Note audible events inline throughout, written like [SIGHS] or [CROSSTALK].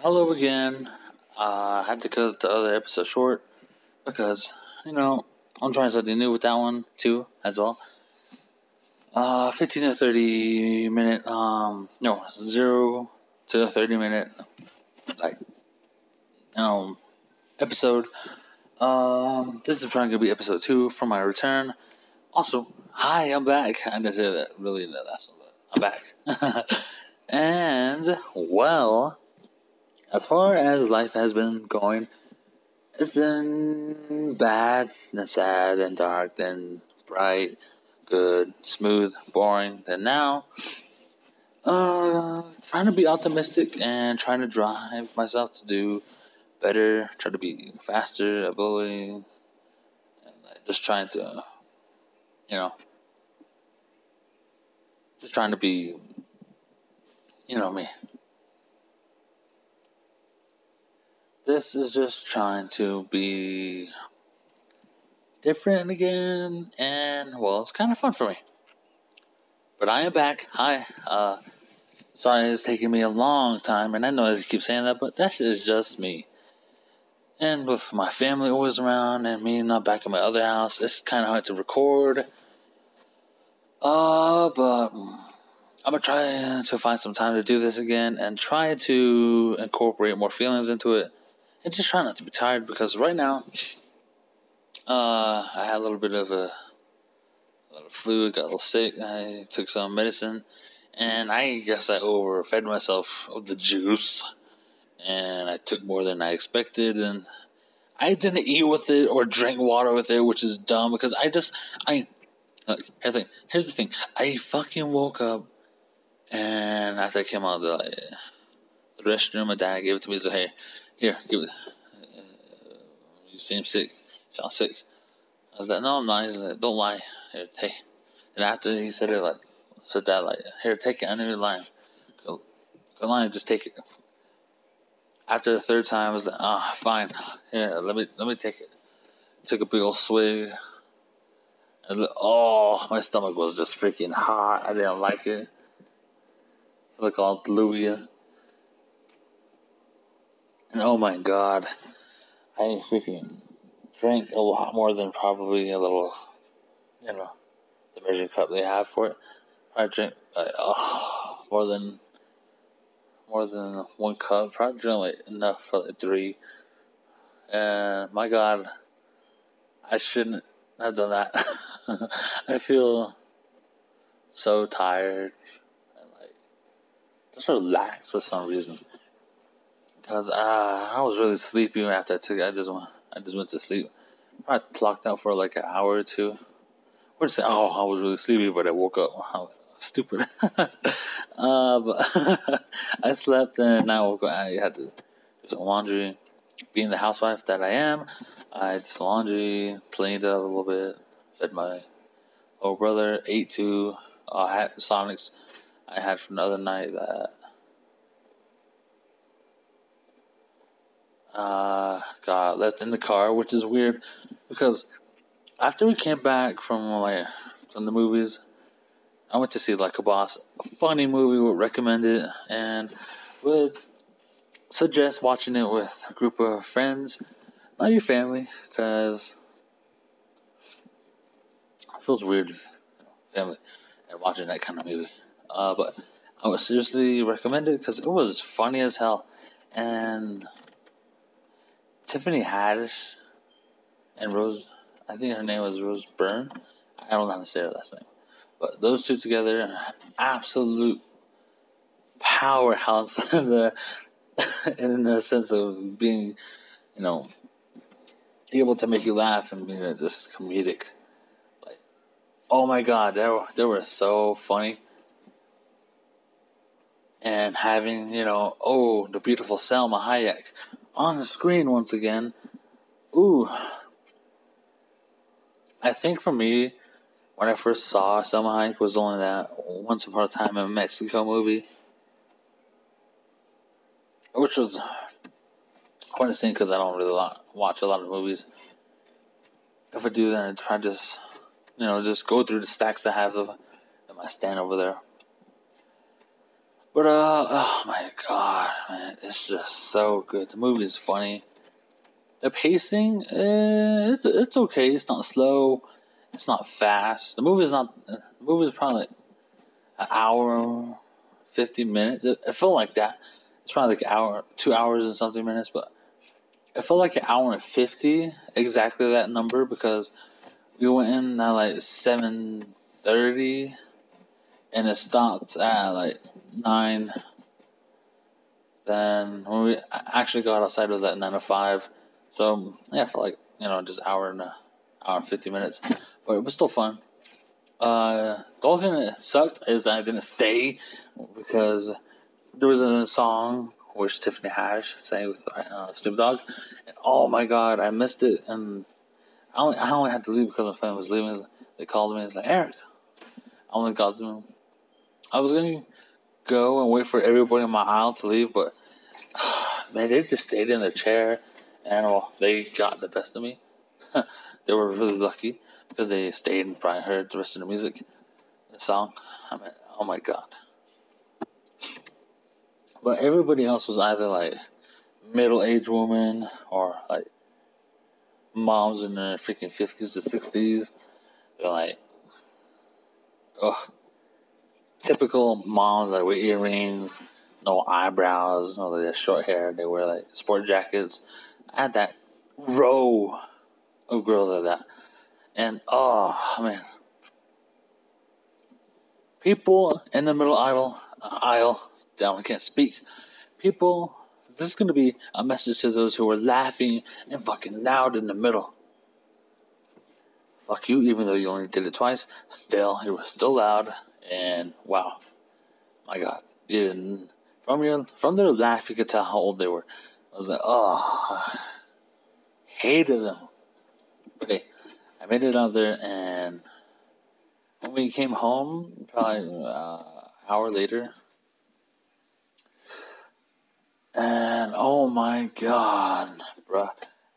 Hello again. Uh, I had to cut the other episode short because, you know, I'm trying something new with that one too, as well. Uh, 15 to 30 minute, um, no, 0 to 30 minute, like, um, episode. Um, this is probably gonna be episode 2 for my return. Also, hi, I'm back. [LAUGHS] I didn't say that really in the last one, but I'm back. [LAUGHS] and, well, as far as life has been going, it's been bad and sad and dark and bright, good, smooth, boring. Then now, uh, trying to be optimistic and trying to drive myself to do better, try to be faster, ability, and just trying to, you know, just trying to be, you know me. This is just trying to be different again, and well, it's kind of fun for me. But I am back. Hi. Uh, sorry it's taking me a long time, and I know I keep saying that, but that is just me. And with my family always around and me not back at my other house, it's kind of hard to record. Uh, but I'm gonna try to find some time to do this again and try to incorporate more feelings into it and just try not to be tired because right now, uh, I had a little bit of a, a little flu, got a little sick. I took some medicine, and I guess I overfed myself of the juice, and I took more than I expected, and I didn't eat with it or drink water with it, which is dumb because I just I. Look, here's the thing. Here's the thing. I fucking woke up, and after I came out of the, the restroom, my dad gave it to me. "Hey, here, give it. Uh, you seem sick. Sound sick. I was like, no, I'm not. He's like, don't lie. Here, take. And after he said it, like, said that, like, here, take it. I know you're lying. Go, go lying. Just take it. After the third time, I was like, ah, oh, fine. Here, let me, let me take it. Took a big old swig. And, oh, my stomach was just freaking hot. I didn't like it. I like all gluey. And oh my god, I freaking drank a lot more than probably a little, you know, the measuring cup they have for it. I drank like, oh, uh, [SIGHS] more than more than one cup. Probably enough for like three. And my god, I shouldn't have done that. [LAUGHS] I feel so tired and like just relaxed for some reason. Cause uh, I was really sleepy after I took it. I just went, I just went to sleep. I clocked out for like an hour or two. Or say, oh, I was really sleepy, but I woke up. Wow, stupid. [LAUGHS] uh, but [LAUGHS] I slept and I woke up. I had to do some laundry. Being the housewife that I am, I did some laundry, cleaned up a little bit, fed my little brother, ate two uh, had Sonics I had from the other night that uh, got left in the car, which is weird because after we came back from like from the movies, I went to see like a boss, a funny movie. Would recommend it and would suggest watching it with a group of friends, not your family, because it feels weird, family, and watching that kind of movie. Uh, but I would seriously recommend it because it was funny as hell, and Tiffany Haddish and Rose, I think her name was Rose Byrne. I don't know how to say her last name. But those two together, absolute powerhouse [LAUGHS] in the, in the sense of being, you know, able to make you laugh and being just comedic. Like, oh my god, they were, they were so funny. And having, you know, oh, the beautiful Salma Hayek on the screen once again. Ooh. I think for me, when I first saw Salma Hayek was only that Once Upon a Time in Mexico movie. Which was quite a interesting because I don't really watch a lot of movies. If I do, then I try to just, you know, just go through the stacks I have of in my stand over there. But uh, oh my god, man, it's just so good. The movie is funny. The pacing, uh, it's it's okay. It's not slow. It's not fast. The movie is not. The movie is probably like an hour, fifty minutes. It, it felt like that. It's probably like an hour, two hours and something minutes, but it felt like an hour and fifty, exactly that number because we went in at like seven thirty, and it starts at like nine. Then when we actually got outside, it was at nine o oh five. So yeah, for like you know just hour and a, hour and fifty minutes, but it was still fun. Uh, the only thing that sucked is that I didn't stay because there was a song which Tiffany Haddish sang with uh, Snoop Dogg, and oh my god, I missed it, and I only I only had to leave because my friend was leaving. They called me and it's like Eric, I only got them. I was gonna go and wait for everybody in my aisle to leave, but [SIGHS] man, they just stayed in their chair, and well, they got the best of me. [LAUGHS] they were really lucky because they stayed and probably heard the rest of the music, the song. I mean, oh my god. But everybody else was either like middle aged women or like moms in their freaking 50s to 60s. They're like, oh, typical moms like with earrings, no eyebrows, no like short hair. They wear like sport jackets. I had that row of girls like that. And oh man, people in the middle aisle, aisle, down I can't speak. People, this is gonna be a message to those who are laughing and fucking loud in the middle. Fuck you, even though you only did it twice. Still, it was still loud, and wow, my God. From your from their laugh, you could tell how old they were. I was like, oh, [SIGHS] hated them. But hey, I made it out there, and when we came home, probably uh, an hour later, and oh my god, bruh,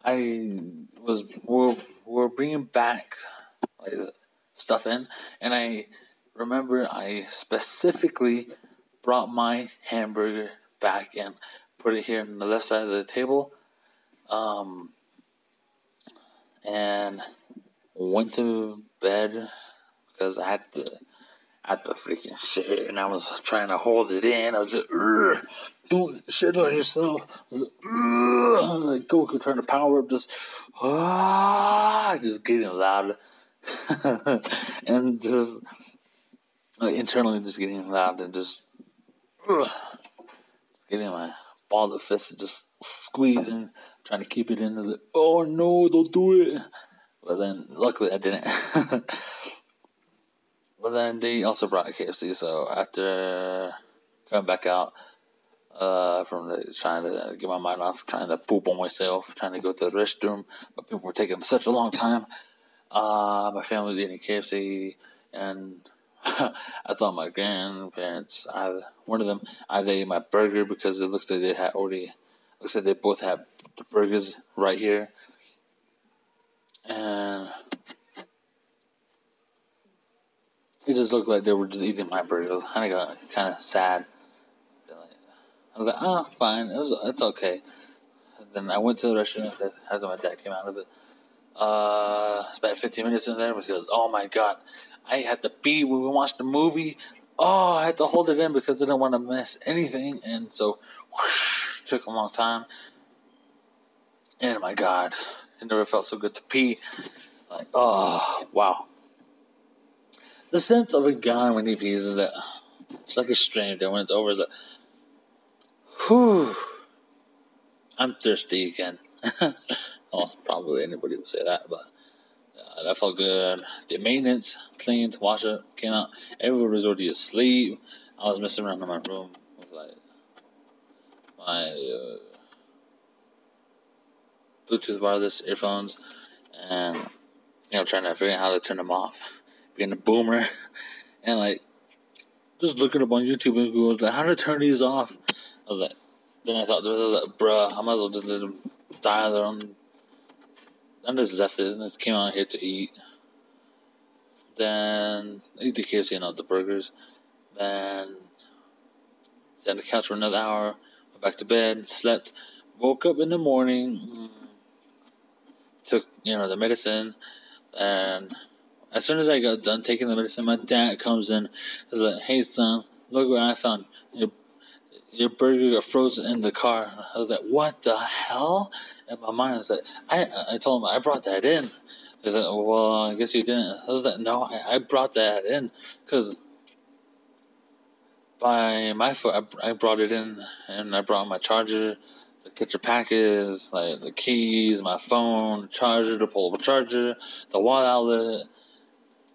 I was we're we're bringing back like stuff in, and I remember I specifically brought my hamburger back and put it here on the left side of the table. Um, and went to bed because I had to I had to freaking shit and I was trying to hold it in. I was just don't shit on yourself. I was I was like Goku trying to power up just ah just getting loud [LAUGHS] and just like internally just getting loud and just, just getting my ball of fist just squeezing, trying to keep it in. Like, oh no, don't do it. But then, luckily, I didn't. [LAUGHS] but then they also brought a KFC, so after coming back out uh, from the, trying to get my mind off, trying to poop on myself, trying to go to the restroom, but people were taking such a long time. Uh, my family was eating KFC, and [LAUGHS] I thought my grandparents, I, one of them, either ate my burger because it looks like they had already, looks like they both had the burgers right here and it just looked like they were just eating my burger. I got kind of sad. I was like, oh, fine, it was, it's okay. Then I went to the restaurant after my dad came out of it. Uh, about 15 minutes in there because, oh my god, I had to pee when we watched the movie. Oh, I had to hold it in because I didn't want to miss anything, and so whoosh, took a long time. And my god, it never felt so good to pee. Like, oh, wow. The sense of a guy when he pees is that it's like a stranger. When it's over, it's like, whew, I'm thirsty again. [LAUGHS] well, probably anybody would say that, but uh, that felt good. The maintenance, cleaned, washed it, came out. Everyone was already asleep. I was messing around in my room with like my. Uh, Bluetooth wireless earphones, and you know, trying to figure out how to turn them off, being a boomer, [LAUGHS] and like just looking up on YouTube and Google, like how to turn these off. I was like, then I thought, I was like, bruh, I might as well just let them die on their own. I just left it and came out here to eat. Then eat the KFC and not the burgers. Then Sat on the couch for another hour. Went back to bed. Slept. Woke up in the morning. Took you know the medicine, and as soon as I got done taking the medicine, my dad comes in. He's like, "Hey son, look what I found. Your your burger got frozen in the car." I was like, "What the hell?" And my mind was like, "I I told him I brought that in." He's like, "Well, I guess you didn't." I was like, "No, I, I brought that in because." By my foot, I, I brought it in, and I brought my charger, the picture package, like the keys, my phone, charger, the portable charger, the wall outlet,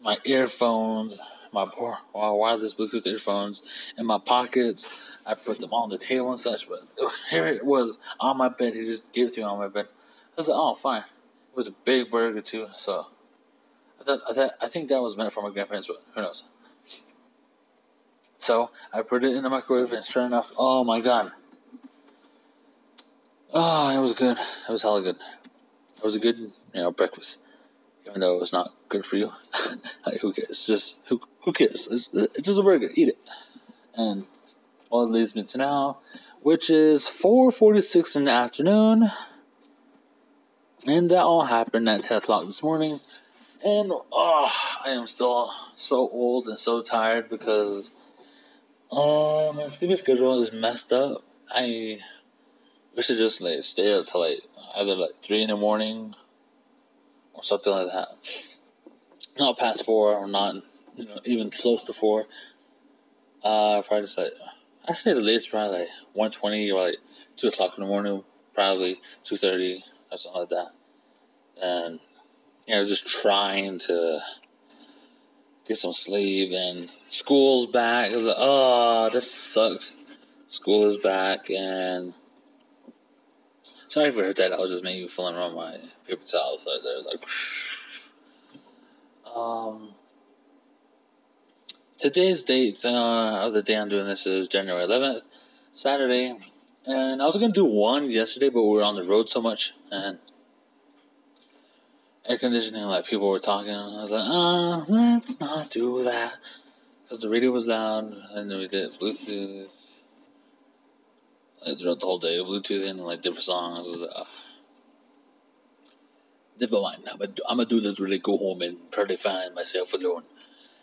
my earphones, my poor wireless Bluetooth earphones in my pockets. I put them on the table and such, but uh, here it was on my bed. He just gave it to me on my bed. I like, oh, fine. It was a big burger too, so I thought I thought I think that was meant for my grandparents, but who knows? So I put it in the microwave, and sure enough, oh my god. Oh, it was good. It was hella good. It was a good, you know, breakfast even though it's not good for you. [LAUGHS] like, who cares? Just who who cares? It's, it's just a burger. Eat it. And all it leads me to now, which is 4:46 in the afternoon, and that all happened at 10 o'clock this morning. And oh, I am still so old and so tired because um my sleeping schedule is messed up. I wish to just like stay up till like either like three in the morning or something like that. Not past four or not, you know, even close to four. Uh, probably just like, actually the latest probably like 120 or like 2 o'clock in the morning, probably 2.30 or something like that. And, you know, just trying to get some sleep and school's back. Like, oh, this sucks. School is back and sorry if that. I was just maybe fooling around my paper towels right there. Like, um, today's date uh, of the day I'm doing this is January 11th, Saturday. And I was gonna do one yesterday, but we were on the road so much and air conditioning, like people were talking. I was like, uh, let's not do that because the radio was loud, and then we did Bluetooth throughout the whole day, Bluetooth and like different songs. Uh, never mind. I'm gonna, I'm do this really go home and to find myself alone.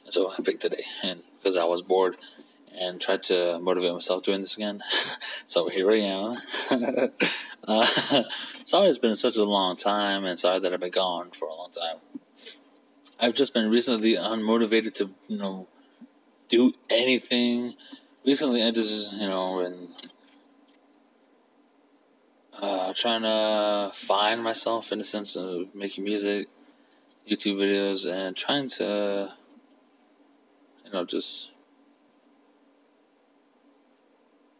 And so I picked today, and because I was bored and tried to motivate myself doing this again. [LAUGHS] so here I am. [LAUGHS] uh, [LAUGHS] sorry it's been such a long time, and sorry that I've been gone for a long time. I've just been recently unmotivated to, you know, do anything. Recently, I just, you know, been uh, trying to find myself in the sense of making music, YouTube videos, and trying to, you know, just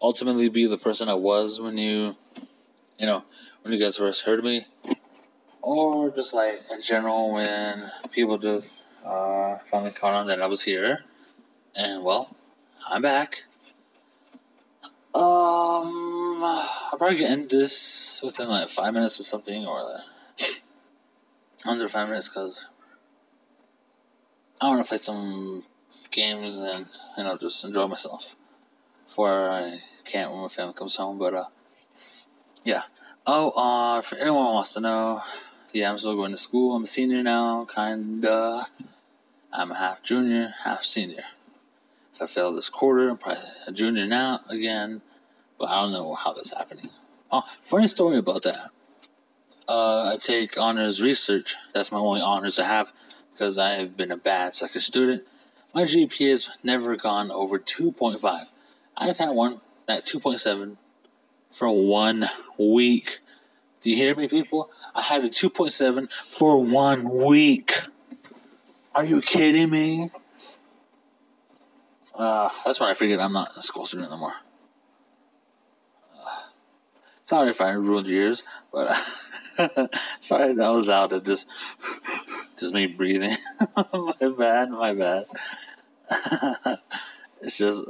ultimately be the person I was when you, you know, when you guys first heard me, or just like in general when people just uh, finally caught on that I was here, and well, I'm back. Um, I'll probably end this within like five minutes or something, or uh, [LAUGHS] under five minutes, because I want to play some games and you know just enjoy myself before I can't when my family comes home. But uh, yeah. Oh, uh, for anyone wants to know, yeah, I'm still going to school. I'm a senior now, kinda. I'm a half junior, half senior. If I fail this quarter, I'm probably a junior now again, but I don't know how that's happening. Oh, funny story about that. Uh, I take honors research. That's my only honors I have because I have been a bad second student. My GPA has never gone over 2.5. I've had one at 2.7 for one week. Do you hear me, people? I had a 2.7 for one week. Are you kidding me? Uh, that's when I figured I'm not a school student anymore. Sorry if I ruined your ears, but [LAUGHS] sorry that was loud. It just, [LAUGHS] just me breathing. [LAUGHS] my bad, my bad. it's just,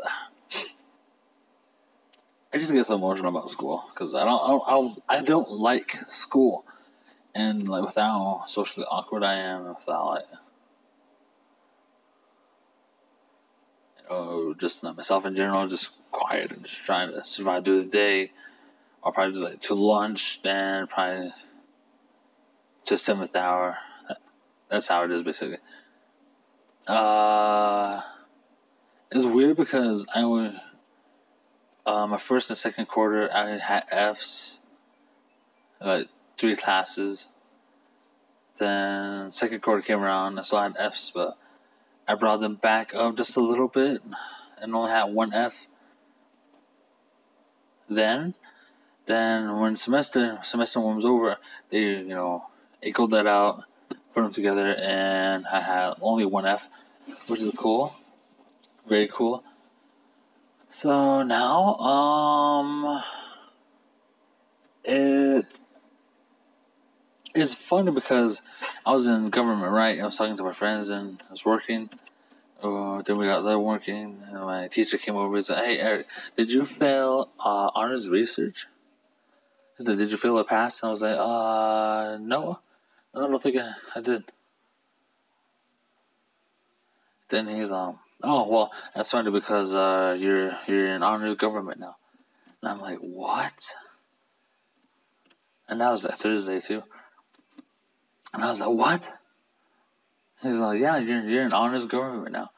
I just get so emotional about school because I don't, I don't, I don't, like school, and like with how socially awkward I am, without like or just not myself in general, just quiet and just trying to survive through the day. Or probably just like to lunch, then probably to seventh hour. That's how it is basically. Uh, it's weird because I would. Uh, my first and second quarter, I had Fs, like three classes. Then second quarter came around, I still had Fs, but I brought them back up just a little bit and only had one F. Then, then when semester semester one was over, they you know equaled that out, put them together, and I had only one F, which is cool, very cool. So now, um, it it's funny because I was in government, right? I was talking to my friends and I was working. Uh, then we got there working, and my teacher came over and said, "Hey, Eric, did you fail uh, honors research? Said, did you feel it pass?" And I was like, "Uh, no, I don't think I, I did." Then he's um, "Oh, well, that's funny because uh, you're you're in honors government now." And I'm like, "What?" And that was that Thursday too. And I was like, what? He's like, yeah, you're, you're in honors government now.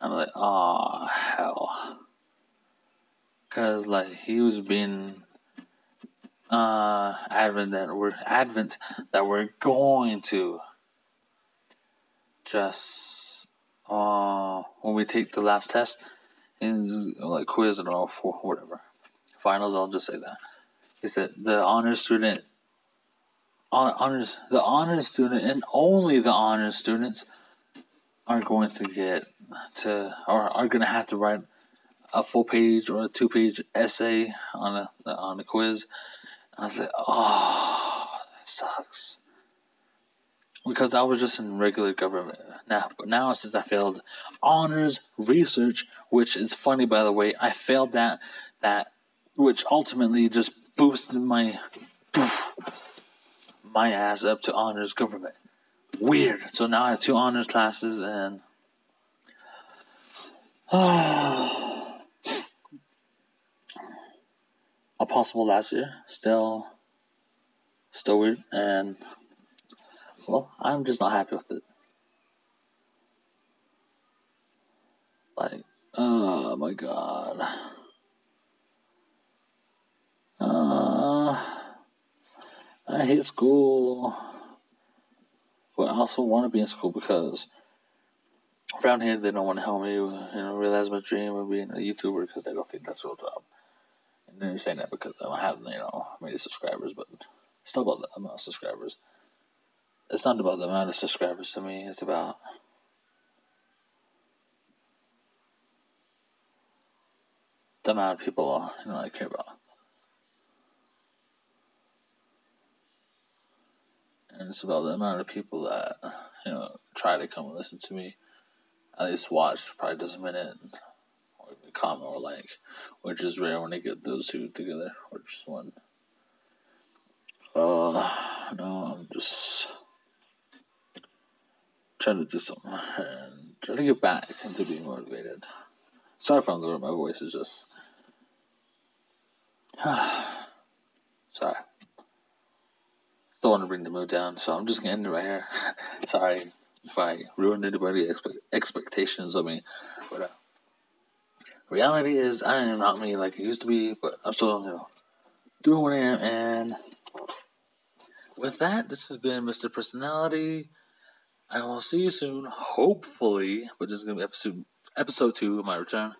I'm like, oh, hell. Because, like, he was being uh, advent that we're advent that we're going to. Just uh when we take the last test is like quiz and all for whatever. Finals I'll just say that. He said the honors student honors the honors student and only the honors students are going to get to or are going to have to write a full page or a two page essay on a on a quiz. I was like, oh, that sucks. Because I was just in regular government now, but now since I failed honors research, which is funny by the way, I failed that that, which ultimately just boosted my poof, my ass up to honors government. Weird. So now I have two honors classes and. [SIGHS] [SIGHS] a possible last year. Still. Still weird. And. Well, I'm just not happy with it. Like, oh my god. Uh. I hate school, but I also want to be in school because around here they don't want to help me, you know, realize my dream of being a YouTuber because they don't think that's a real job. And you're saying that because I don't have, you know, many subscribers, but it's not about the amount of subscribers. It's not about the amount of subscribers to me. It's about the amount of people you know I care about. and it's about the amount of people that you know try to come and listen to me. At least watch probably just a minute, or comment or like, which is rare when they get those two together, which just one. Uh, no, I'm just trying to do something and try to get back into being motivated. Sorry for the my voice is just. [SIGHS] Sorry. Don't want to bring the mood down, so I'm just gonna end it right here. [LAUGHS] Sorry if I ruined anybody's expe- expectations of me, but uh, reality is I am not me like I used to be, but I'm still you know doing what I am. And with that, this has been Mr. Personality. I will see you soon, hopefully. But this is gonna be episode episode two of my return.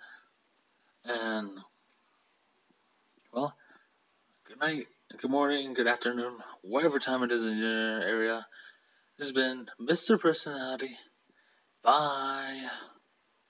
And well, good night good morning, good afternoon, whatever time it is in your area. This has been Mr. Personality. Bye.